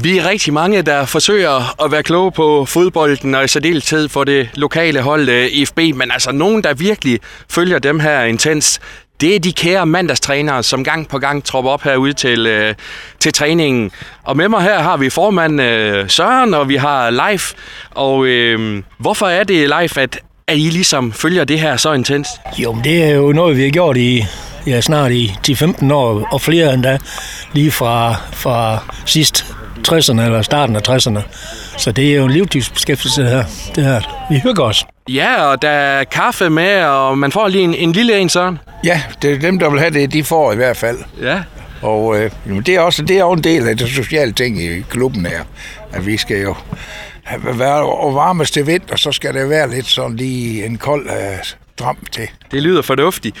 Vi er rigtig mange, der forsøger at være kloge på fodbolden, og i særdeleshed for det lokale hold eh, IFB, men altså nogen, der virkelig følger dem her intens, det er de kære mandagstrænere, som gang på gang tropper op herude til, øh, til træningen. Og med mig her har vi formand øh, Søren, og vi har Leif. Og øh, hvorfor er det, Leif, at, at I ligesom følger det her så intenst? Jo, men det er jo noget, vi har gjort i ja, snart i 10-15 år, og flere endda, lige fra, fra sidst 60'erne eller starten af 60'erne. Så det er jo en livstidsbeskæftigelse her. Det her. Vi hygger os. Ja, og der er kaffe med, og man får lige en, en lille en, Søren. Ja, det er dem, der vil have det, de får i hvert fald. Ja. Og øh, jamen, det er også det er jo en del af det sociale ting i klubben her. At vi skal jo have- være og varmest til vinter, så skal det være lidt sådan lige en kold øh, dram til. Det lyder fornuftigt.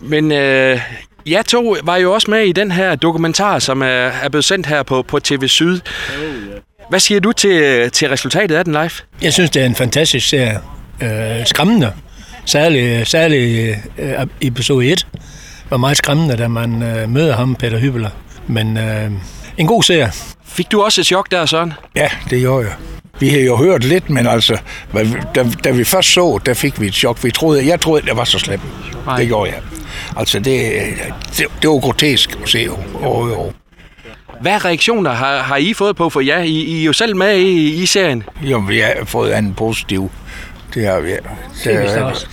Men øh, jeg to var jo også med i den her dokumentar, som er, er blevet sendt her på, på TV Syd. Hvad siger du til, til resultatet af den live? Jeg synes, det er en fantastisk serie. Øh, skræmmende. Særligt, særligt øh, episode 1 var meget skræmmende, da man øh, møder ham, Peter Hybeler. Men øh, en god serie. Fik du også et chok der, Søren? Ja, det gjorde jeg. Vi har jo hørt lidt, men altså, da, da vi først så, der fik vi et chok. Vi troede, jeg troede, det var så slemt. Nej. Det gjorde jeg. Altså, det, det, det var grotesk at se. Jo. Jo. Hvad reaktioner har, har I fået på? For ja, I, I er jo selv med i, i serien. Jo, vi har fået en positiv. Det har vi. Det er,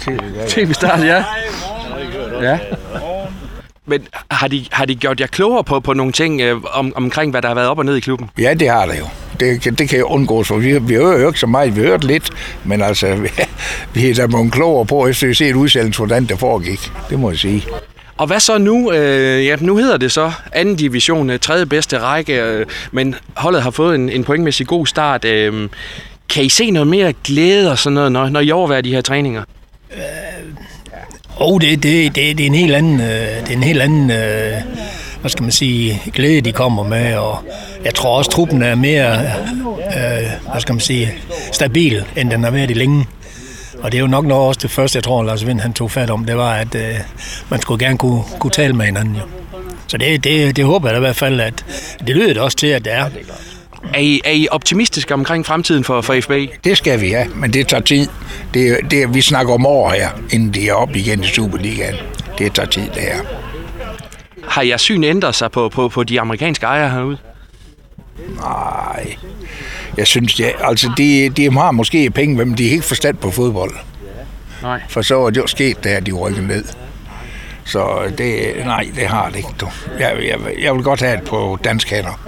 TV-start, ja. Ja. Men har de, har de gjort jer klogere på, på nogle ting øh, om, omkring, hvad der har været op og ned i klubben? ja, det har det jo. Det, kan- det kan jo undgås, for vi, vi hører jo ikke så meget. Vi har hørt lidt, men altså, vi, vi er da nogle klogere på, efter vi har set udsendelsen, hvordan det foregik. Det må jeg sige. Og hvad så nu? Øh, ja, nu hedder det så anden division, øh, tredje bedste række, øh, men holdet har fået en, en pointmæssig god start. Øh, kan I se noget mere glæde og sådan noget, når, når I overværer de her træninger? Og det, det, det, det er en helt anden, øh, det er en helt anden øh, hvad skal man sige, glæde, de kommer med, og jeg tror også, truppen er mere, øh, hvad skal man sige, stabil, end den har været i længe. Og det er jo nok noget også det første, jeg tror, Lars Vind han tog fat om, det var, at øh, man skulle gerne kunne, kunne tale med hinanden. Jo. Så det, det, det håber jeg da i hvert fald, at det lyder det også til, at det er. Er I, er I optimistiske omkring fremtiden for, for FB? Det skal vi, ja, men det tager tid. Det, er- det, vi snakker om år her, inden de er op igen i Superligaen. Det tager tid, det her. Har jeres syn ændret sig på, på, på de amerikanske ejere herude? Nej, jeg synes, ja, altså de, de har måske penge, men de har ikke forstand på fodbold. Nej. For så er det jo sket, da de rykkede ned. Så det, nej, det har det ikke. Du. Jeg, jeg, jeg vil godt have det på dansk hænder,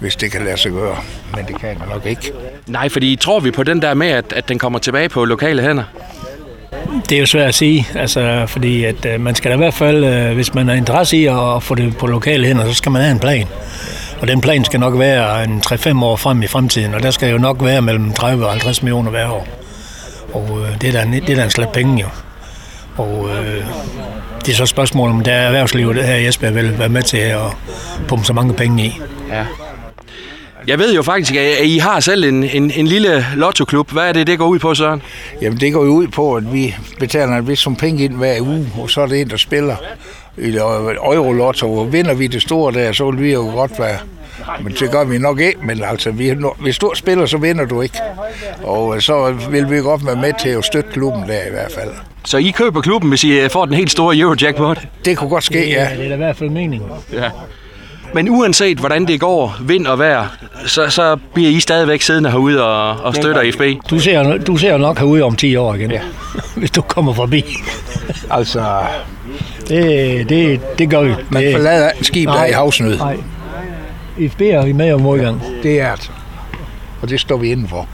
hvis det kan lade sig gøre. Men det kan jeg nok ikke. Nej, fordi tror vi på den der med, at, at den kommer tilbage på lokale hænder? Det er jo svært at sige, altså, fordi at, øh, man skal da i hvert fald, øh, hvis man har interesse i at få det på lokale hænder, så skal man have en plan. Og den plan skal nok være en 3-5 år frem i fremtiden, og der skal jo nok være mellem 30 og 50 millioner hver år. Og øh, det, er da det er da en slat penge jo. Og øh, det er så et spørgsmål, om der er erhvervslivet her i Esbjerg vil være med til at pumpe så mange penge i. Ja. Jeg ved jo faktisk, at I har selv en, en, en lille lottoklub. Hvad er det, det går ud på, Søren? Jamen det går jo ud på, at vi betaler en vis sum penge ind hver uge, og så er det en, der spiller Eurolotto, og vinder vi det store der, så vil vi jo godt være men det gør vi nok ikke, men altså, vi, hvis du spiller, så vinder du ikke. Og øh, så vil vi godt være med til at støtte klubben der i hvert fald. Så I køber klubben, hvis I øh, får den helt store Eurojackpot? Det kunne godt ske, ja. det er da i hvert fald meningen. Ja. Men uanset hvordan det går, vind og vejr, så, så bliver I stadigvæk siddende herude og, og støtter FB. Du ser, du ser nok herude om 10 år igen, ja. hvis du kommer forbi. Altså, Det, det, det gør vi. man det, forlader en skib, der er i havsnød. Nej. IFB er I med om modgang. Det er det. Og det står vi indenfor.